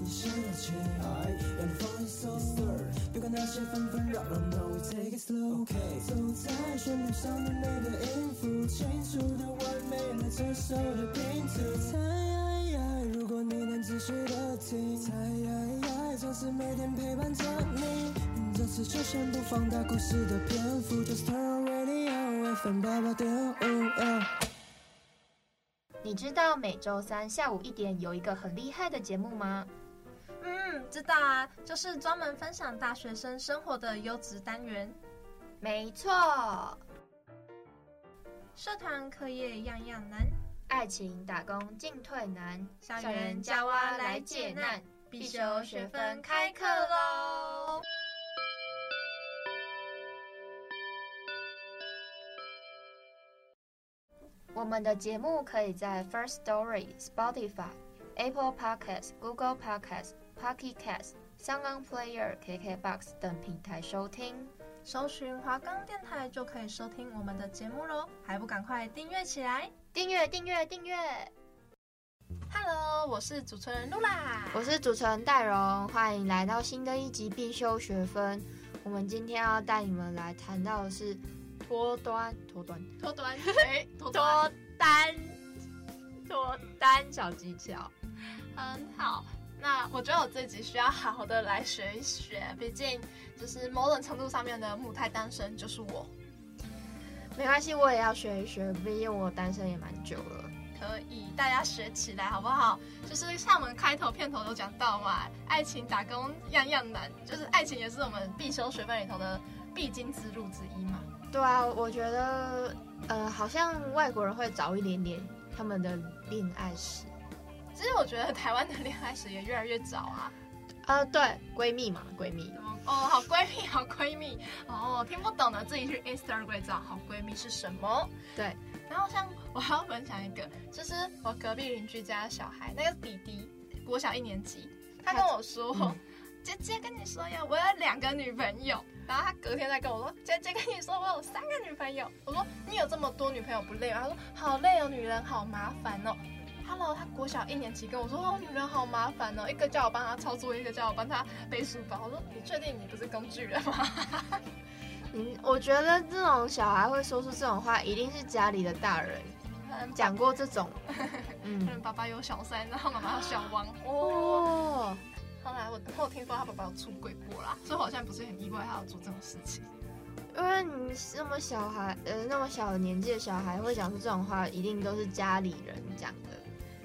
你想要起来，让你放松。别管那些纷纷扰扰，no we take it slow，ok。走在旋律上的每个音符，清楚的完美了这首的拼图。猜，如果你能仔细的听，猜，总是每天陪伴着你。这次就先不放大故事的篇幅，Just turn radio FM 八八点五。你知道每周三下午一点有一个很厉害的节目吗？嗯，知道啊，就是专门分享大学生生活的优质单元。没错，社团课业样样难，爱情打工进退难，校园加蛙来解难，必修学分开课喽！我们的节目可以在 First Story、Spotify、Apple Podcasts、Google Podcasts、Pocket Casts、SoundOn Player、KKBox 等平台收听。搜寻华冈电台就可以收听我们的节目喽，还不赶快订阅起来？订阅订阅订阅！Hello，我是主持人露拉，我是主持人戴荣，欢迎来到新的一集必修学分。我们今天要带你们来谈到的是。脱端，脱端，脱端，哎，脱脱单，脱单小技巧，很好。那我觉得我自己需要好好的来学一学，毕竟就是某种程度上面的母胎单身就是我。没关系，我也要学一学，毕竟我单身也蛮久了。可以，大家学起来好不好？就是像我们开头片头都讲到嘛，爱情打工样样难，就是爱情也是我们必修学分里头的必经之路之一嘛。对啊，我觉得，呃，好像外国人会早一点点他们的恋爱史。其实我觉得台湾的恋爱史也越来越早啊。呃，对，闺蜜嘛，闺蜜。哦，好闺蜜，好闺蜜。哦，听不懂的自己去 Instagram 找好闺蜜是什么。对。然后像我还要分享一个，就是我隔壁邻居家的小孩，那个弟弟，国小一年级，他跟我说。嗯姐姐跟你说呀，我有两个女朋友。然后他隔天再跟我说，姐姐跟你说我有三个女朋友。我说你有这么多女朋友不累吗？他说好累哦，女人好麻烦哦。Hello，他国小一年级跟我说哦，女人好麻烦哦，一个叫我帮他操作，一个叫我帮他背书包。我说你确定你不是工具人吗？嗯，我觉得这种小孩会说出这种话，一定是家里的大人讲过这种。嗯，爸爸有小三，然后妈妈有小王。哦。后来我后听说他爸爸有出轨过啦，所以我好像不是很意外他要做这种事情。因为你那么小孩，呃，那么小的年纪的小孩会讲出这种话，一定都是家里人讲的。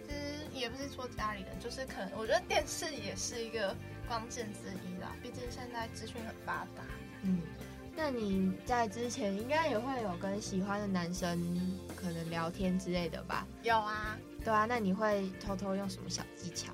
其实也不是说家里人，就是可能我觉得电视也是一个关键之一啦。毕竟现在资讯很发达。嗯，那你在之前应该也会有跟喜欢的男生可能聊天之类的吧？有啊，对啊，那你会偷偷用什么小技巧？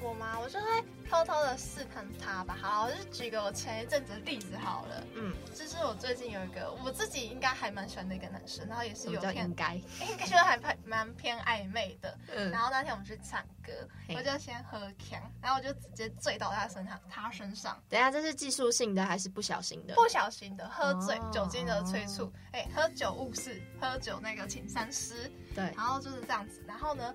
我吗？我就会偷偷的试探他吧。好，我就举个我前一阵子的例子好了。嗯，就是我最近有一个我自己应该还蛮喜欢的一个男生，然后也是有偏应该 应该说还蛮蛮偏暧昧的。嗯，然后那天我们去唱歌，我就先喝强，然后我就直接醉到他身上，他身上。等一下，这是技术性的还是不小心的？不小心的，喝醉，哦、酒精的催促。哎、欸，喝酒误事，喝酒那个请三思。对，然后就是这样子，然后呢？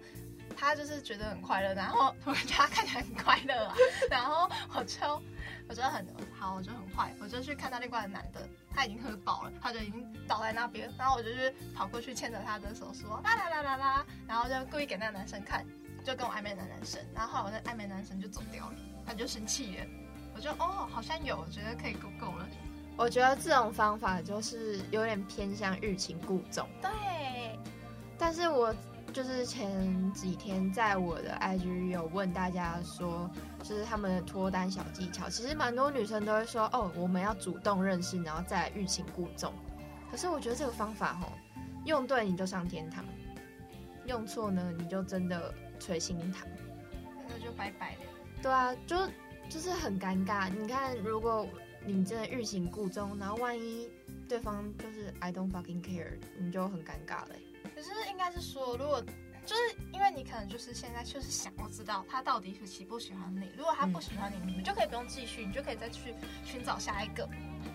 他就是觉得很快乐，然后我觉得他看起来很快乐啊，然后我就我觉得很好，我就很坏，我就去看到另外的男的，他已经喝饱了，他就已经倒在那边，然后我就去跑过去牵着他的手说啦啦啦啦啦，然后就故意给那个男生看，就跟我暧昧的男生，然后后来我那暧昧男生就走掉了，他就生气了，我就哦好像有，我觉得可以够够了。我觉得这种方法就是有点偏向欲擒故纵，对，但是我。就是前几天在我的 IG 有问大家说，就是他们的脱单小技巧，其实蛮多女生都会说，哦，我们要主动认识，然后再欲擒故纵。可是我觉得这个方法吼，用对你就上天堂，用错呢你就真的垂心堂，那就拜拜了。对啊，就就是很尴尬。你看，如果你真的欲擒故纵，然后万一对方就是 I don't fucking care，你就很尴尬了。可是应该是说，如果就是因为你可能就是现在就是想要知道他到底是喜不喜欢你。如果他不喜欢你，嗯、你们就可以不用继续，你就可以再去寻找下一个。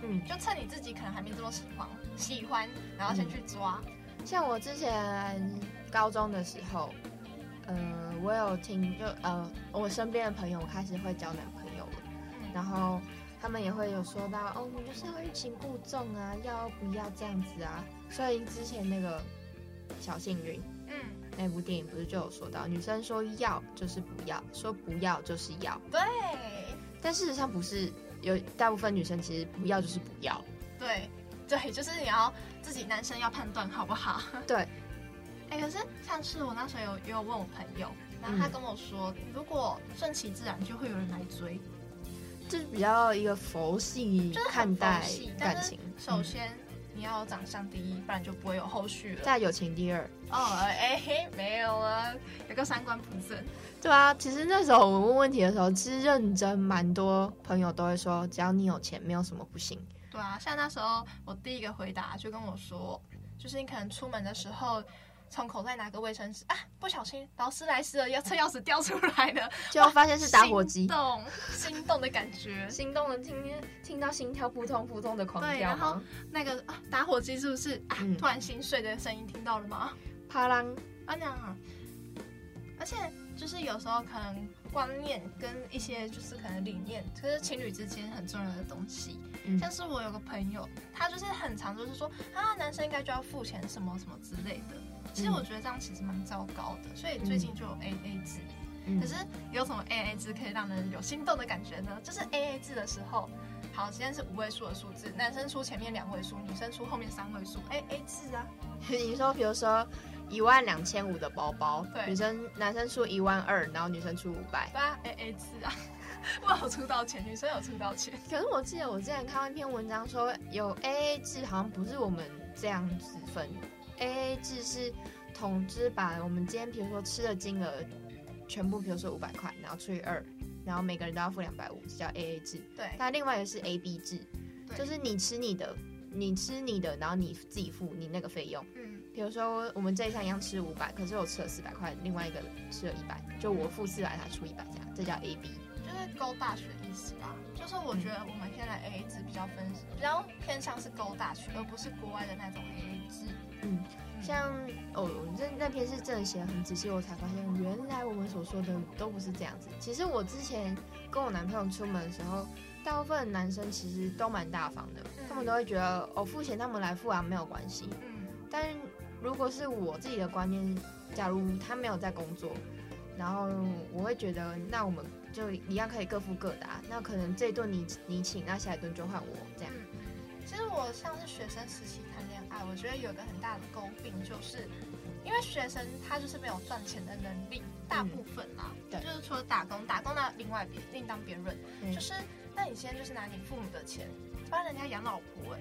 嗯，就趁你自己可能还没这么喜欢，喜欢，然后先去抓。像我之前高中的时候，呃，我有听，就呃，我身边的朋友开始会交男朋友了，嗯、然后他们也会有说到，哦，你就是要欲擒故纵啊，要不要这样子啊？所以之前那个小幸运，嗯，那部电影不是就有说到，女生说要就是不要，说不要就是要，对，但事实上不是，有大部分女生其实不要就是不要，对，对，就是你要自己男生要判断好不好？对。哎、欸，可是上次我那时候有也有问我朋友，然后他跟我说，嗯、如果顺其自然，就会有人来追，就是比较一个佛系看待感情。首先你要长相第一，不然就不会有后续了。再友情第二。哦，哎、欸，没有啊，有个三观不正。对啊，其实那时候我问问题的时候，其实认真蛮多朋友都会说，只要你有钱，没有什么不行。对啊，像那时候我第一个回答就跟我说，就是你可能出门的时候。从口袋拿个卫生纸啊，不小心劳斯莱斯的要车钥匙掉出来了，就发现是打火机，心动，心动的感觉，心动的听听到心跳扑通扑通的狂跳，对，然后那个啊打火机是不是啊？嗯、突然心碎的声音听到了吗？啪啷啊那样，而且就是有时候可能观念跟一些就是可能理念，可是情侣之间很重要的东西。嗯、像是我有个朋友，他就是很常就是说啊，男生应该就要付钱什么什么之类的。其实我觉得这样其实蛮糟糕的，所以最近就有 A A 制。嗯、可是有什么 A A 制可以让人有心动的感觉呢？就是 A A 制的时候，好，今天是五位数的数字，男生出前面两位数，女生出后面三位数，A A 制啊。你说，比如说一万两千五的包包，对，女生男生出一万二，然后女生出五百，对啊，A A 制啊。我有出到钱，女生有出到钱。可是我记得我之前看过一篇文章说，有 A A 制，好像不是我们这样子分。A A 制是统支把我们今天比如说吃的金额全部，比如说五百块，然后除以二，然后每个人都要付两百五，这叫 A A 制。对。那另外一个是 A B 制，就是你吃你的，你吃你的，然后你自己付你那个费用。嗯。比如说我们这一餐一样吃五百，可是我吃了四百块，另外一个吃了一百，就我付四百，他出一百，这样，这叫 A B。就是勾大学的意思吧，就是我觉得我们现在 A A 制比较分，比较偏向是勾大学，而不是国外的那种 A A 制。嗯。像哦，那那篇是真的写得很仔细，我才发现原来我们所说的都不是这样子。其实我之前跟我男朋友出门的时候，大部分男生其实都蛮大方的，嗯、他们都会觉得哦，付钱他们来付啊，没有关系。嗯。但如果是我自己的观念，假如他没有在工作，然后我会觉得，那我们就一样可以各付各的啊。那可能这一顿你你请，那下一顿就换我这样。其实我像是学生时期我觉得有个很大的诟病，就是因为学生他就是没有赚钱的能力，大部分啦，嗯、对，就是除了打工，打工那另外别另当别论，嗯、就是那你现在就是拿你父母的钱帮人家养老婆、欸，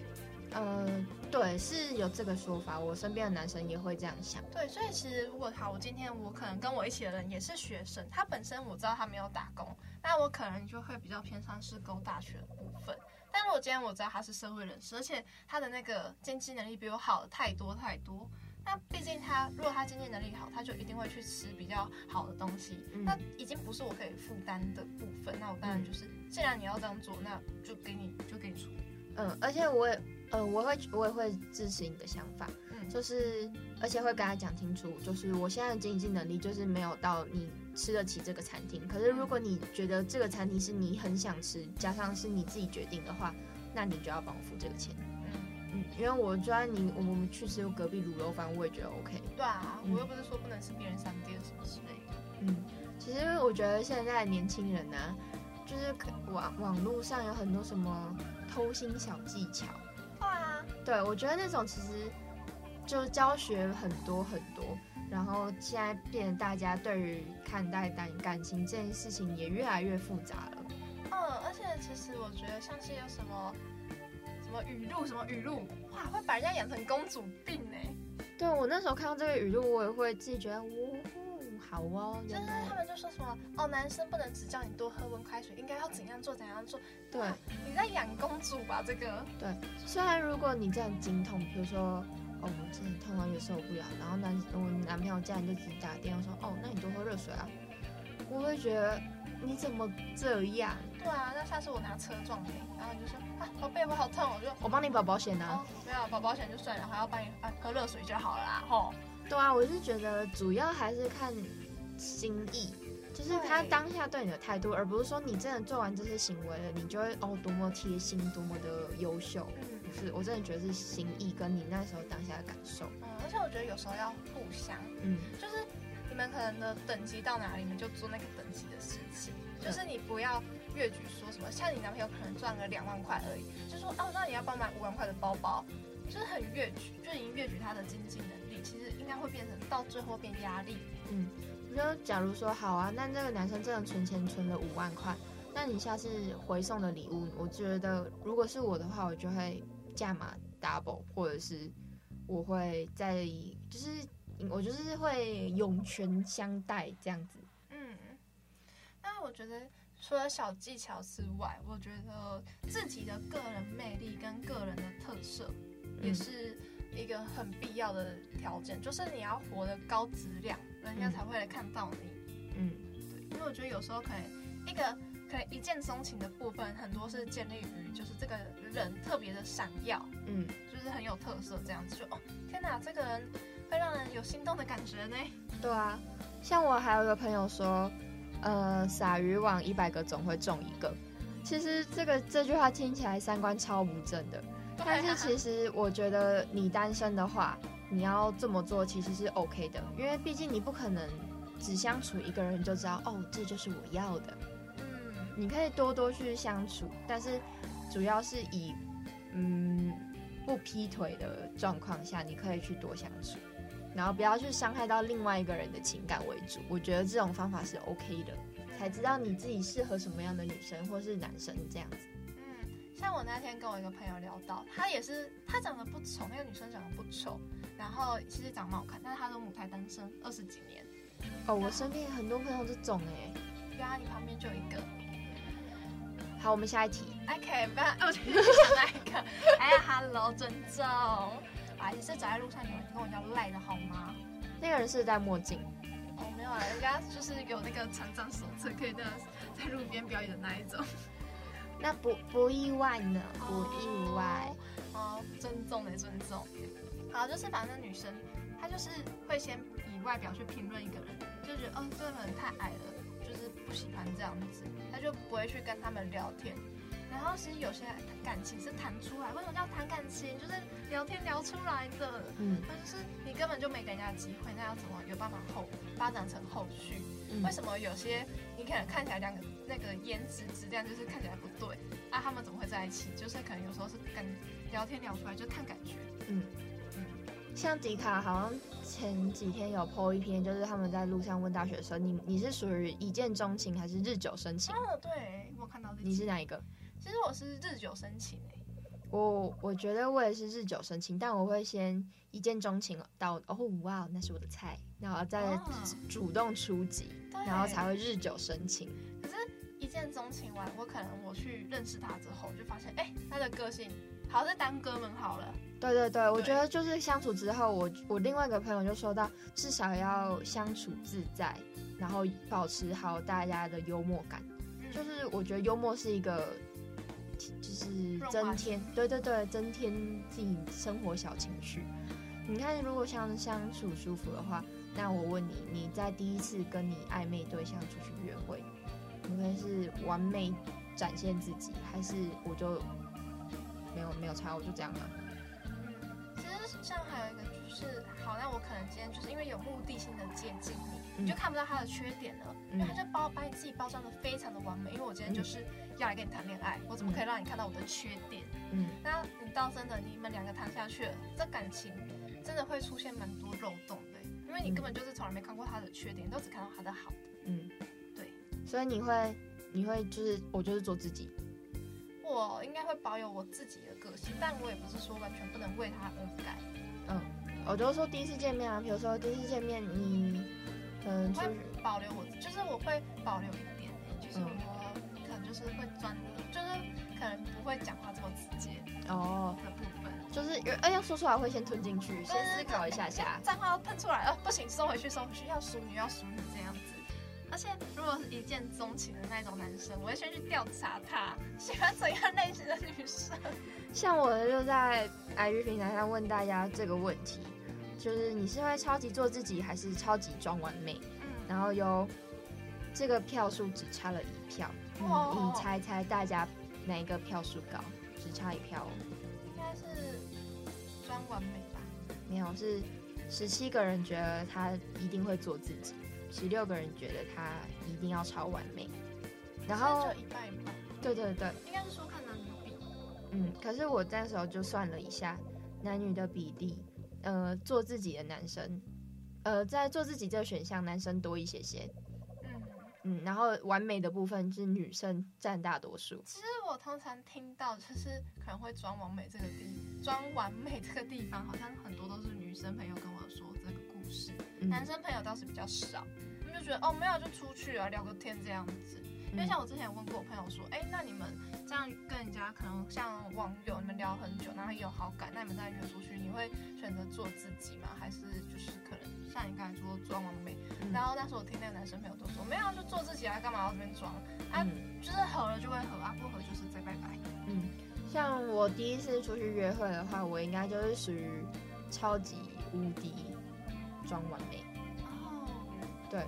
哎，呃，对，是有这个说法，我身边的男生也会这样想，对，所以其实如果好，我今天我可能跟我一起的人也是学生，他本身我知道他没有打工，那我可能就会比较偏向是勾大学的部分。但如果今天我知道他是社会人士，而且他的那个经济能力比我好太多太多，那毕竟他如果他经济能力好，他就一定会去吃比较好的东西，嗯、那已经不是我可以负担的部分。那我当然就是，嗯、既然你要这样做，那就给你就给你出。嗯，而且我也，呃，我会我也会支持你的想法，嗯，就是而且会跟他讲清楚，就是我现在的经济能力就是没有到你。吃得起这个餐厅，可是如果你觉得这个餐厅是你很想吃，加上是你自己决定的话，那你就要帮我付这个钱。嗯嗯，因为我觉得你我们去吃隔壁卤肉饭，我也觉得 OK。对啊，我又不是说不能吃别人商店什么之类的。嗯，其实我觉得现在的年轻人呢、啊，就是网网络上有很多什么偷心小技巧。对啊，对，我觉得那种其实就教学很多很多。然后现在变得大家对于看待感感情这件事情也越来越复杂了。嗯，而且其实我觉得像是有什么什么语录，什么语录，哇，会把人家养成公主病呢。对，我那时候看到这个语录，我也会自己觉得，呜、哦，好哦。就是他们就说什么，哦，男生不能只叫你多喝温开水，应该要怎样做怎样做。对，你在养公主吧？这个。对，虽然如果你这样精通，比如说。哦，我真的痛到又受不了，然后男我男朋友家人就直接打电话说，哦，那你多喝热水啊。我会觉得你怎么这样？对啊，那下次我拿车撞你，然后你就说啊，宝贝，我好痛，我就我帮你保保险啊。哦，没有保保险就算了，还要帮你啊喝热水就好了啦。吼，对啊，我是觉得主要还是看心意，就是他当下对你的态度，而不是说你真的做完这些行为了，你就会哦多么贴心，多么的优秀。是，我真的觉得是心意跟你那时候当下的感受。嗯，而且我觉得有时候要互相，嗯，就是你们可能的等级到哪里，你们就做那个等级的事情，就是你不要越矩说什么，像你男朋友可能赚了两万块而已，就说哦，那你要帮我买五万块的包包。就是很越矩，就已经越矩他的经济能力，其实应该会变成到最后变压力。嗯，你说假如说好啊，那这个男生真的存钱存了五万块，那你下次回送的礼物，我觉得如果是我的话，我就会价码 double，或者是我会在就是我就是会涌泉相待这样子。嗯，那我觉得除了小技巧之外，我觉得自己的个人魅力跟个人的特色。也是一个很必要的条件，就是你要活得高质量，人家才会来看到你。嗯，对，因为我觉得有时候可能一个可能一见钟情的部分，很多是建立于就是这个人特别的闪耀，嗯，就是很有特色这样子，就哦天哪，这个人会让人有心动的感觉呢。对啊，像我还有一个朋友说，呃，撒渔网一百个总会中一个。其实这个这句话听起来三观超不正的。但是其实我觉得你单身的话，你要这么做其实是 OK 的，因为毕竟你不可能只相处一个人就知道哦，这就是我要的。嗯，你可以多多去相处，但是主要是以嗯不劈腿的状况下，你可以去多相处，然后不要去伤害到另外一个人的情感为主。我觉得这种方法是 OK 的，才知道你自己适合什么样的女生或是男生这样子。像我那天跟我一个朋友聊到，她也是，她长得不丑，那个女生长得不丑，然后其实长得蛮好看，但是她都母胎单身二十几年。哦，我身边很多朋友这种哎，对啊，你旁边就有一个。好，我们下一题。OK，不要，我去想那一个。哎呀，Hello，尊重。啊，你是走在路上有人跟我叫赖的好吗？那个人是戴墨镜。哦，没有啊，人家就是有那个残障手册，可以在在路边表演的那一种。那不不意外呢，不意外。哦，尊重的尊重。好，就是反正女生她就是会先以外表去评论一个人，就觉得哦，这个人太矮了，就是不喜欢这样子，他就不会去跟他们聊天。然后其实有些感情是谈出来，为什么叫谈感情？就是聊天聊出来的。嗯，那就是你根本就没给人家机会，那要怎么有办法后发展成后续？嗯，为什么有些你可能看起来两个？那个颜值质量就是看起来不对啊，他们怎么会在一起？就是可能有时候是跟聊天聊出来就看感觉。嗯嗯，像迪卡好像前几天有 po 一篇，就是他们在路上问大学生，你你是属于一见钟情还是日久生情？哦，对，我看到这。你是哪一个？其实我是日久生情诶。我我觉得我也是日久生情，但我会先一见钟情到哦哇，那是我的菜，然后再主动出击，哦，然后才会日久生情。可是。一见钟情完，我可能我去认识他之后，就发现，哎、欸，他的个性好像是当哥们好了。对对对，我觉得就是相处之后，我我另外一个朋友就说到，至少要相处自在，然后保持好大家的幽默感。嗯、就是我觉得幽默是一个，就是增添，对对对，增添自己生活小情趣。你看，如果相相处舒服的话，那我问你，你在第一次跟你暧昧对象出去约会？你会是完美展现自己，还是我就没有没有差，我就这样了？嗯，其实像还有一个就是，好，那我可能今天就是因为有目的性的接近你，嗯、你就看不到他的缺点了，嗯、因为他就包把你自己包装的非常的完美。因为我今天就是要来跟你谈恋爱，嗯、我怎么可以让你看到我的缺点？嗯，那你到真的你们两个谈下去了，这感情真的会出现蛮多漏洞的，因为你根本就是从来没看过他的缺点，都只看到他的好的。嗯。所以你会，你会就是我就是做自己，我应该会保有我自己的个性，但我也不是说完全不能为他而改。嗯，我就是说第一次见面啊，比如说第一次见面你，嗯，会保留我，就是我会保留一点，就是我可能就是会专，就是可能不会讲话这么直接哦的部分，就是哎要说出来会先吞进去，先思考一下下，脏话要喷出来，呃不行收回去收回去，要淑女要淑女这样子。而且，如果是一见钟情的那种男生，我会先去调查他喜欢怎样类型的女生。像我就在 IG 平台上问大家这个问题，就是你是会超级做自己，还是超级装完美？嗯，然后有这个票数只差了一票，哦，你猜猜大家哪一个票数高？只差一票哦。应该是装完美吧？没有，是十七个人觉得他一定会做自己，十六个人觉得他一定要超完美。然后就一半一半。对对对，应该是说看男女比。嗯，可是我那时候就算了一下男女的比例，呃，做自己的男生，呃，在做自己这个选项，男生多一些些。嗯嗯，然后完美的部分是女生占大多数。其实我通常听到就是可能会装完美这个地，装完美这个地方，好像很多都是女生朋友跟我说这个故事，嗯、男生朋友倒是比较少，他们就觉得哦，没有就出去啊，聊个天这样子。因为像我之前有问过我朋友说，哎、欸，那你们这样跟人家可能像网友，你们聊很久，然后有好感，那你们再约出去，你会选择做自己吗？还是就是可能像你刚才说装完美？嗯、然后那时候我听那个男生朋友都说，没有就做自己啊，干嘛要这边装？啊，嗯、就是合了就会合啊，不合就是再拜拜。嗯，像我第一次出去约会的话，我应该就是属于超级无敌装完美。哦，对。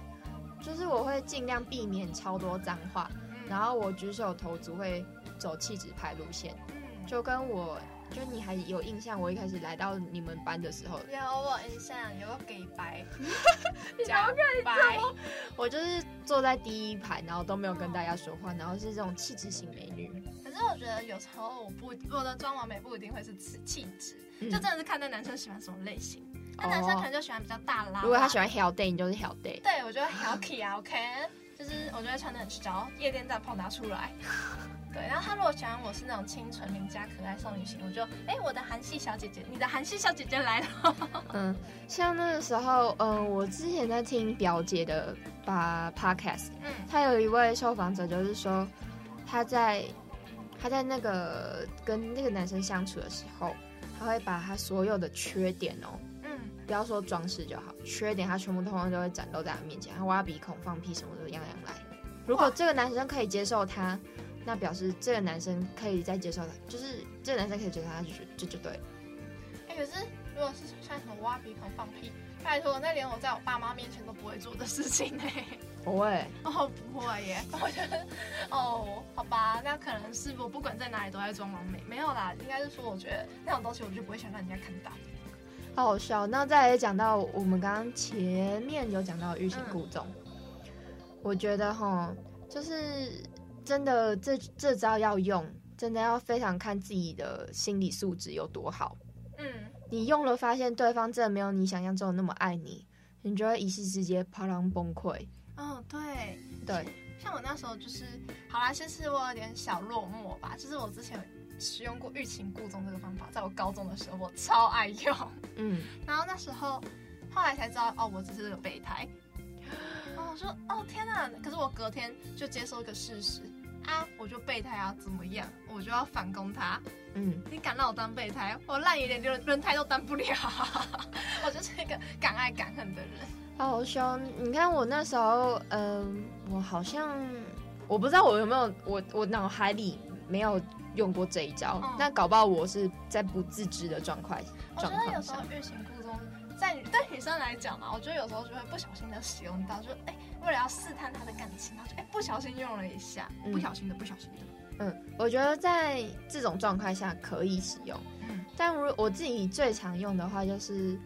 就是我会尽量避免超多脏话，嗯、然后我举手投足会走气质派路线，嗯、就跟我就你还有印象，我一开始来到你们班的时候，有我印象，有个给白，假白，我就是坐在第一排，然后都没有跟大家说话，然后是这种气质型美女。可是我觉得有时候我不我的装完美不一定会是气质，嗯、就真的是看那男生喜欢什么类型。那男生可能就喜欢比较大拉，如果他喜欢 hell day，你就是 hell day。对，我觉得 hell key 啊，OK，就是我觉得穿的很潮，夜店再跑拿出来。对，然后他如果喜欢我是那种清纯邻家可爱少女型，我就哎，我的韩系小姐姐，你的韩系小姐姐来了。嗯，像那个时候，嗯，我之前在听表姐的把 podcast，嗯，她有一位受访者就是说，她在她在那个跟那个男生相处的时候，她会把她所有的缺点哦。不要说装饰就好，缺点他全部通通都会展露在他面前，他挖鼻孔、放屁什么的样样来。如果这个男生可以接受他，那表示这个男生可以再接受他，就是这个男生可以接受他，就就就对了。哎、欸，可是如果是像什么挖鼻孔、放屁，拜托，那连我在我爸妈面前都不会做的事情呢？不会哦，不会耶。我觉得哦，好吧，那可能是我不管在哪里都在装完美，没有啦，应该是说我觉得那种东西我就不会想让人家看到。好好笑。那再来讲到我们刚刚前面有讲到欲擒故纵，嗯、我觉得哈，就是真的这这招要用，真的要非常看自己的心理素质有多好。嗯，你用了发现对方真的没有你想象中的那么爱你，你就会一夕之间啪啷崩溃。哦，对对，像我那时候就是，好啦，其实我有点小落寞吧，就是我之前。使用过欲擒故纵这个方法，在我高中的时候，我超爱用。嗯，然后那时候，后来才知道，哦，我只是个备胎。哦，我说，哦，天哪！可是我隔天就接受一个事实啊，我就备胎啊，怎么样？我就要反攻他。嗯，你敢让我当备胎？我烂一点轮 轮胎都当不了。我就是一个敢爱敢恨的人。好凶！你看我那时候，嗯，我好像我不知道我有没有，我我脑海里没有。用过这一招，嗯、那搞不好我是在不自知的状态。我觉得有时候欲擒故纵，在对女生来讲嘛，我觉得有时候就会不小心的使用到，就哎、欸，为了要试探他的感情，然后就哎、欸、不小心用了一下，嗯、不小心的，不小心的。嗯，我觉得在这种状态下可以使用，嗯，但如我自己最常用的话就是，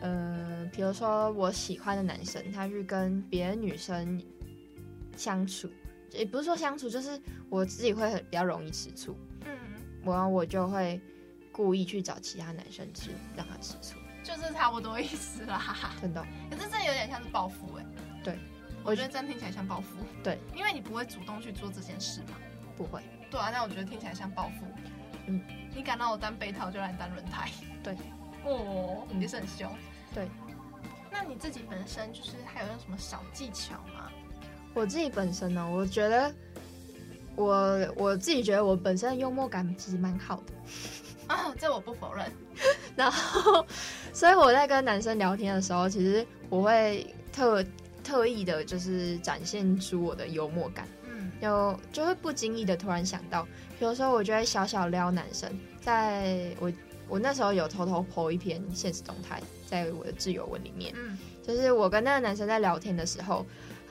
呃，比如说我喜欢的男生，他去跟别的女生相处。也不是说相处，就是我自己会很比较容易吃醋，嗯，然后我就会故意去找其他男生吃，让他吃醋，就是差不多意思啦，真的。可是这有点像是报复哎，对，我觉得真听起来像报复，对，因为你不会主动去做这件事嘛，不会，对啊，那我觉得听起来像报复，嗯，你敢让我当被套，就让你当轮胎，对，哦，也是很凶，对，那你自己本身就是还有用什么小技巧吗？我自己本身呢，我觉得我我自己觉得我本身的幽默感其实蛮好的啊，这我不否认。然后，所以我在跟男生聊天的时候，其实我会特特意的，就是展现出我的幽默感。嗯，就就会不经意的突然想到，比如说我就会小小撩男生，在我我那时候有偷偷 po 一篇现实动态在我的挚友文里面，嗯，就是我跟那个男生在聊天的时候，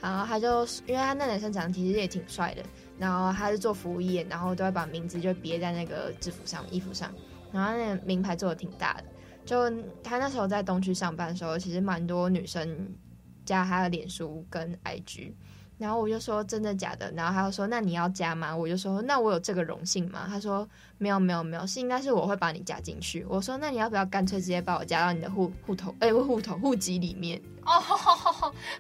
然后他就因为他那男生长得其实也挺帅的，然后他是做服务业，然后都会把名字就别在那个制服上衣服上，然后那个名牌做的挺大的。就他那时候在东区上班的时候，其实蛮多女生加他的脸书跟 IG，然后我就说真的假的，然后他就说那你要加吗？我就说那我有这个荣幸吗？他说没有没有没有，是应该是我会把你加进去。我说那你要不要干脆直接把我加到你的户户头哎户头户籍里面？哦，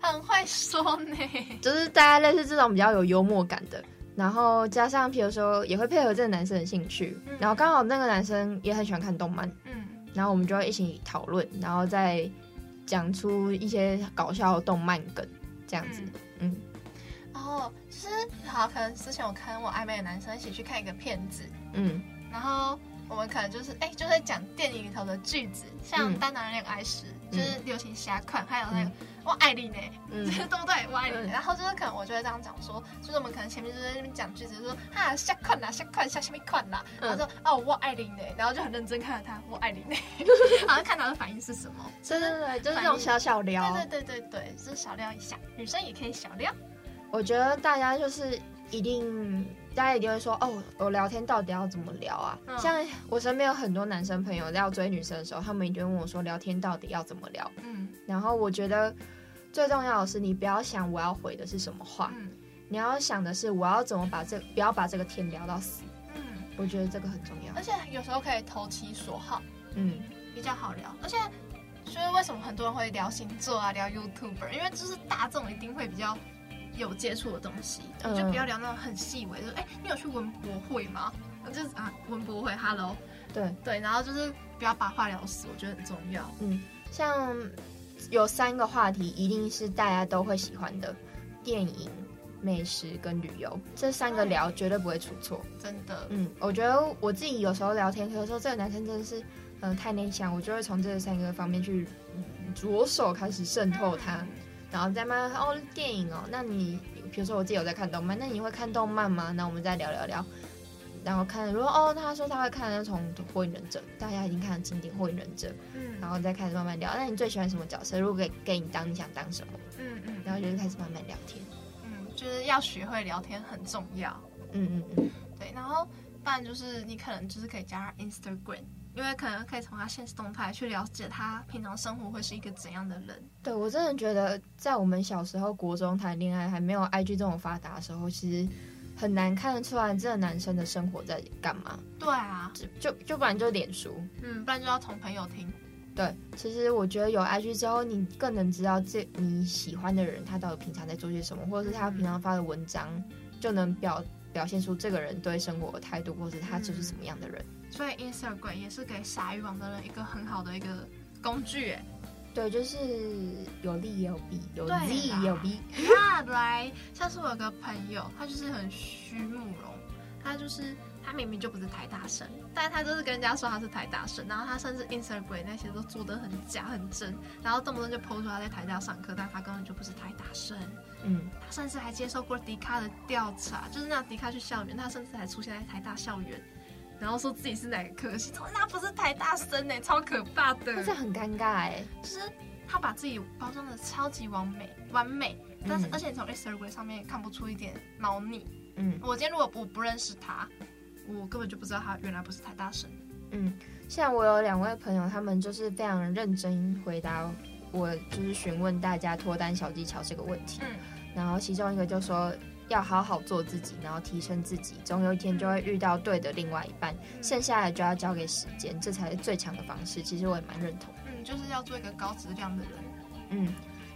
很会说呢，就是大家类似这种比较有幽默感的，然后加上比如说也会配合这个男生的兴趣，然后刚好那个男生也很喜欢看动漫，嗯。然后我们就会一起讨论，然后再讲出一些搞笑的动漫梗，这样子，嗯。然后其实好，可能之前我跟我暧昧的男生一起去看一个片子，嗯，然后我们可能就是哎，就在讲电影里头的句子，像《单男恋爱时》嗯，就是流行侠款，还有那个。嗯我爱你呢，嗯，对不对？我爱你。然后就是可能我就会这样讲说，就是我们可能前面就在那边讲句子，说哈下款啦，下款下下面款啦。然后说哦，我爱你呢，然后就很认真看着他，我爱你呢，然后看他的反应是什么。对对对，就是这种小小聊。对对对对对，就是小聊一下，女生也可以小聊。我觉得大家就是一定，大家一定会说哦，我聊天到底要怎么聊啊？嗯、像我身边有很多男生朋友在要追女生的时候，他们一定问我说，聊天到底要怎么聊？嗯，然后我觉得。最重要的是，你不要想我要回的是什么话，嗯，你要想的是我要怎么把这不要把这个天聊到死。嗯，我觉得这个很重要，而且有时候可以投其所好，嗯，比较好聊。而且，所以为什么很多人会聊星座啊，聊 YouTuber？因为就是大众一定会比较有接触的东西，嗯就不要聊那种很细微的。哎、嗯，你有去文博会吗？就是啊，文博会，Hello，对对，然后就是不要把话聊死，我觉得很重要。嗯，像。有三个话题一定是大家都会喜欢的，电影、美食跟旅游，这三个聊绝对不会出错，真的。嗯，我觉得我自己有时候聊天，有时候这个男生真的是，嗯、呃，太内向，我就会从这三个方面去着手开始渗透他，然后再慢慢哦，电影哦，那你比如说我自己有在看动漫，那你会看动漫吗？那我们再聊聊聊。然后看，如果哦，他说他会看那种《火影忍者》，大家已经看了经典《火影忍者》，嗯，然后再开始慢慢聊。那你最喜欢什么角色？如果给给你当，你想当什么？嗯嗯，然后就是开始慢慢聊天。嗯，就是要学会聊天很重要。嗯嗯嗯，对。然后，不然就是你可能就是可以加 Instagram，因为可能可以从他现实动态去了解他平常生活会是一个怎样的人。对，我真的觉得，在我们小时候国中谈恋爱还没有 IG 这种发达的时候，其实。很难看得出来这个男生的生活在干嘛。对啊，就就就不然就脸书，嗯，不然就要从朋友听。对，其实我觉得有 IG 之后，你更能知道这你喜欢的人他到底平常在做些什么，或者是他平常发的文章，就能表表现出这个人对生活的态度，或者是他就是什么样的人。嗯，所以 Instagram 也是给撒欲网的人一个很好的一个工具，哎。对，就是有利也有弊，有利也有弊。那来，像是我有个朋友，他就是很虚慕容，他就是他明明就不是台大生，但是他就是跟人家说他是台大生，然后他甚至 Instagram 那些都做得很假很真，然后动不动就 po 出他在台大上课，但他根本就不是台大生。嗯，他甚至还接受过迪卡的调查，就是那迪卡去校园，他甚至还出现在台大校园。然后说自己是哪个科系，那不是台大生呢，超可怕的。这很尴尬哎，就是他把自己包装的超级完美，完美，但是、嗯、而且从 Instagram 上面也看不出一点猫腻。嗯，我今天如果我不认识他，我根本就不知道他原来不是台大生。嗯，像我有两位朋友，他们就是非常认真回答我，就是询问大家脱单小技巧这个问题。嗯，然后其中一个就说。要好好做自己，然后提升自己，总有一天就会遇到对的另外一半。剩下的就要交给时间，这才是最强的方式。其实我也蛮认同。嗯，就是要做一个高质量的人。嗯，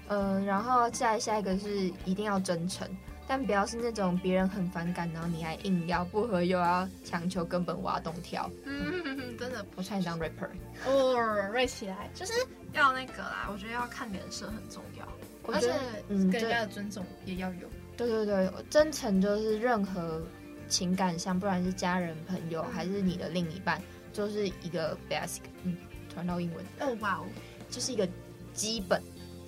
呃，然后再下一个是一定要真诚，但不要是那种别人很反感，然后你还硬要不合又要强求，根本挖洞跳。嗯，真的，不差点当 rapper。哦，rap 起来就是要那个啦，我觉得要看脸色很重要，而且跟人家的尊重也要有。对对对，真诚就是任何情感上，不管是家人、朋友，还是你的另一半，就是一个 basic。嗯，传到英文。哦哇哦，就是一个基本，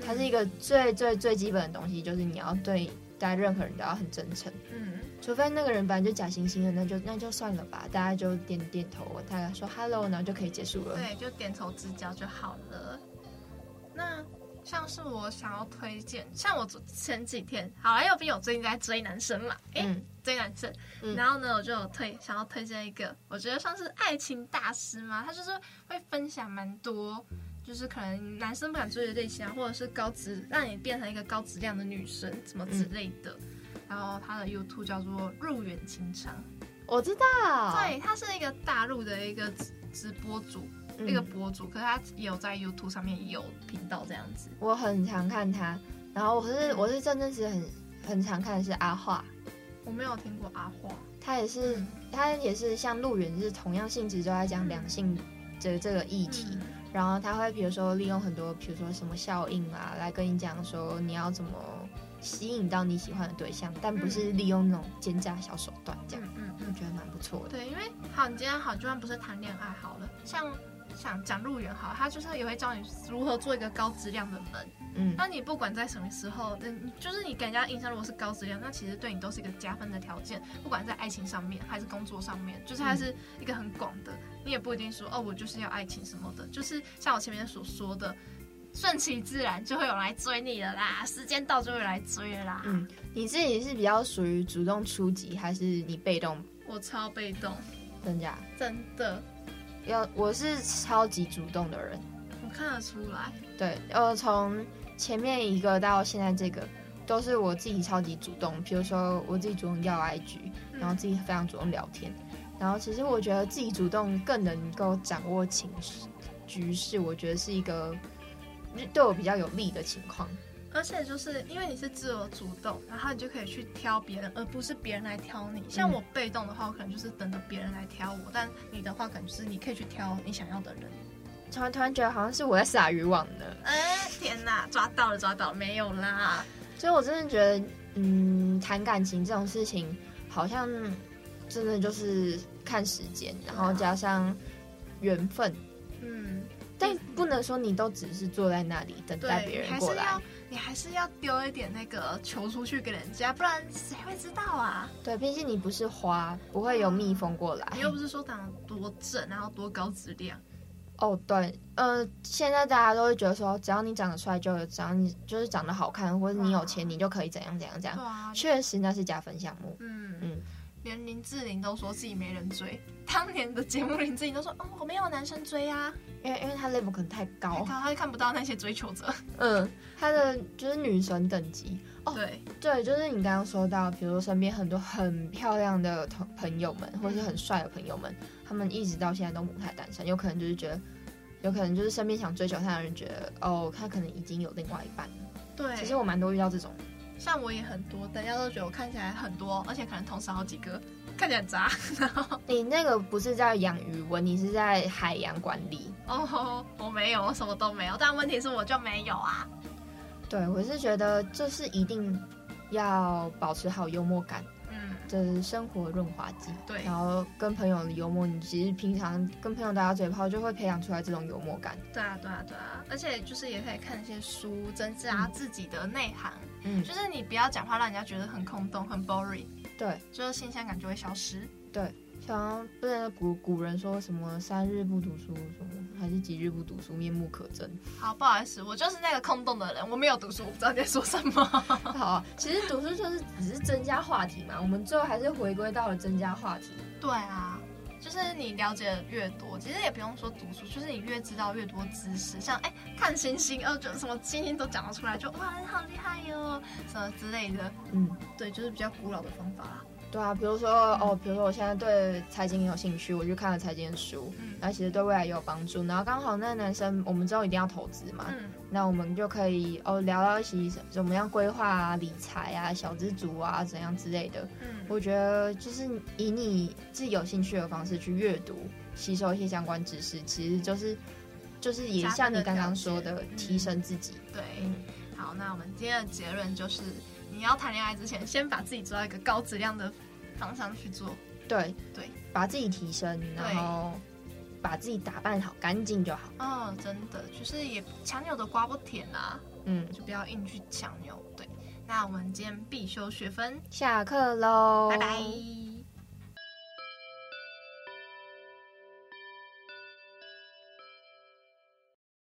它是一个最最最基本的东西，就是你要对大家任何人都要很真诚，嗯，除非那个人本来就假惺惺的，那就那就算了吧，大家就点点头，大家说 hello，然后就可以结束了。对，就点头之交就好了。那像是我想要推荐，像我前几天，好了，因为我最近在追男生嘛，嗯、追男生，嗯、然后呢，我就有推想要推荐一个，我觉得算是爱情大师嘛，他就是会分享蛮多。就是可能男生不敢追的类型啊，或者是高质让你变成一个高质量的女生，什么之类的。嗯、然后他的 YouTube 叫做入远情长，我知道，对，他是一个大陆的一个直直播主，嗯、一个博主，可是他也有在 YouTube 上面有频道这样子。我很常看他，然后我是我是真正是很很常看的是阿华，我没有听过阿华，他也是、嗯、他也是像入园是同样性质，就在讲两性的这个议题。嗯然后他会比如说利用很多，比如说什么效应啊，来跟你讲说你要怎么吸引到你喜欢的对象，但不是利用那种奸诈小手段这样。嗯嗯，我觉得蛮不错的。对，因为好，你今天好，就算不是谈恋爱好了，像想讲入园好，他就是也会教你如何做一个高质量的人。嗯，那你不管在什么时候，嗯，就是你给人家印象如果是高质量，那其实对你都是一个加分的条件。不管在爱情上面还是工作上面，就是它是一个很广的。你也不一定说哦，我就是要爱情什么的，就是像我前面所说的，顺其自然就会有人来追你了啦，时间到就会来追了啦。嗯，你自己是比较属于主动出击，还是你被动？我超被动，真假？真的，要我是超级主动的人，我看得出来。对，呃，从前面一个到现在这个，都是我自己超级主动。比如说，我自己主动要 IG，然后自己非常主动聊天。嗯、然后，其实我觉得自己主动更能够掌握情绪局势，我觉得是一个对我比较有利的情况。而且，就是因为你是自我主动，然后你就可以去挑别人，而不是别人来挑你。像我被动的话，我可能就是等着别人来挑我；但你的话，可能就是你可以去挑你想要的人。突然突然觉得好像是我在撒渔网呢。哎、欸，天哪，抓到了，抓到了，没有啦。所以我真的觉得，嗯，谈感情这种事情，好像真的就是看时间，然后加上缘分。嗯，但不能说你都只是坐在那里等待别人过来。你还是要丢一点那个球出去给人家，不然谁会知道啊？对，毕竟你不是花，不会有蜜蜂过来。你又不是说长得多正，然后多高质量。哦，对，呃，现在大家都会觉得说，只要你长得帅，就只要你就是长得好看，或者你有钱，你就可以怎样怎样怎样。啊、确实那是加分项目。嗯嗯，嗯连林志玲都说自己没人追，当年的节目林志玲都说，哦，我没有男生追啊，因为因为他 level 可能太高，他看不到那些追求者。嗯，他的就是女神等级。哦，对对，就是你刚刚说到，比如说身边很多很漂亮的同朋友们，或者是很帅的朋友们。嗯他们一直到现在都母胎单身，有可能就是觉得，有可能就是身边想追求他的人觉得，哦，他可能已经有另外一半了。对，其实我蛮多遇到这种，像我也很多，大家都觉得我看起来很多，而且可能同时好几个，看起来很渣。你那个不是在养鱼纹，你是在海洋管理。哦，我没有，我什么都没有，但问题是我就没有啊。对，我是觉得这是一定要保持好幽默感。的生活润滑剂，对，然后跟朋友的幽默，你其实平常跟朋友打打嘴炮，就会培养出来这种幽默感。对啊，对啊，对啊，而且就是也可以看一些书，增加自己的内涵。嗯，就是你不要讲话，让人家觉得很空洞、很 boring。对，就是新鲜感就会消失。对。像不是古古人说什么三日不读书，什么还是几日不读书，面目可憎。好，不好意思，我就是那个空洞的人，我没有读书，我不知道你在说什么。好啊，其实读书就是只是增加话题嘛，我们最后还是回归到了增加话题。对啊，就是你了解的越多，其实也不用说读书，就是你越知道越多知识，像哎、欸、看星星，呃，就什么星星都讲得出来，就哇，你好厉害哟、哦，什么之类的。嗯，对，就是比较古老的方法啦。对啊，比如说哦，比如说我现在对财经有兴趣，我就看了财经的书，那、嗯、其实对未来也有帮助。然后刚好那个男生，我们之后一定要投资嘛，嗯、那我们就可以哦聊到一起怎么样规划啊、理财啊、小资族啊怎样之类的。嗯，我觉得就是以你自己有兴趣的方式去阅读、吸收一些相关知识，其实就是就是也像你刚刚说的，提升自己。对，嗯、好，那我们今天的结论就是。你要谈恋爱之前，先把自己做到一个高质量的方向去做。对对，把自己提升，然后把自己打扮好，干净就好。嗯、哦，真的，就是也强扭的瓜不甜啊。嗯，就不要硬去强扭。对，那我们今天必修学分下课喽，拜拜。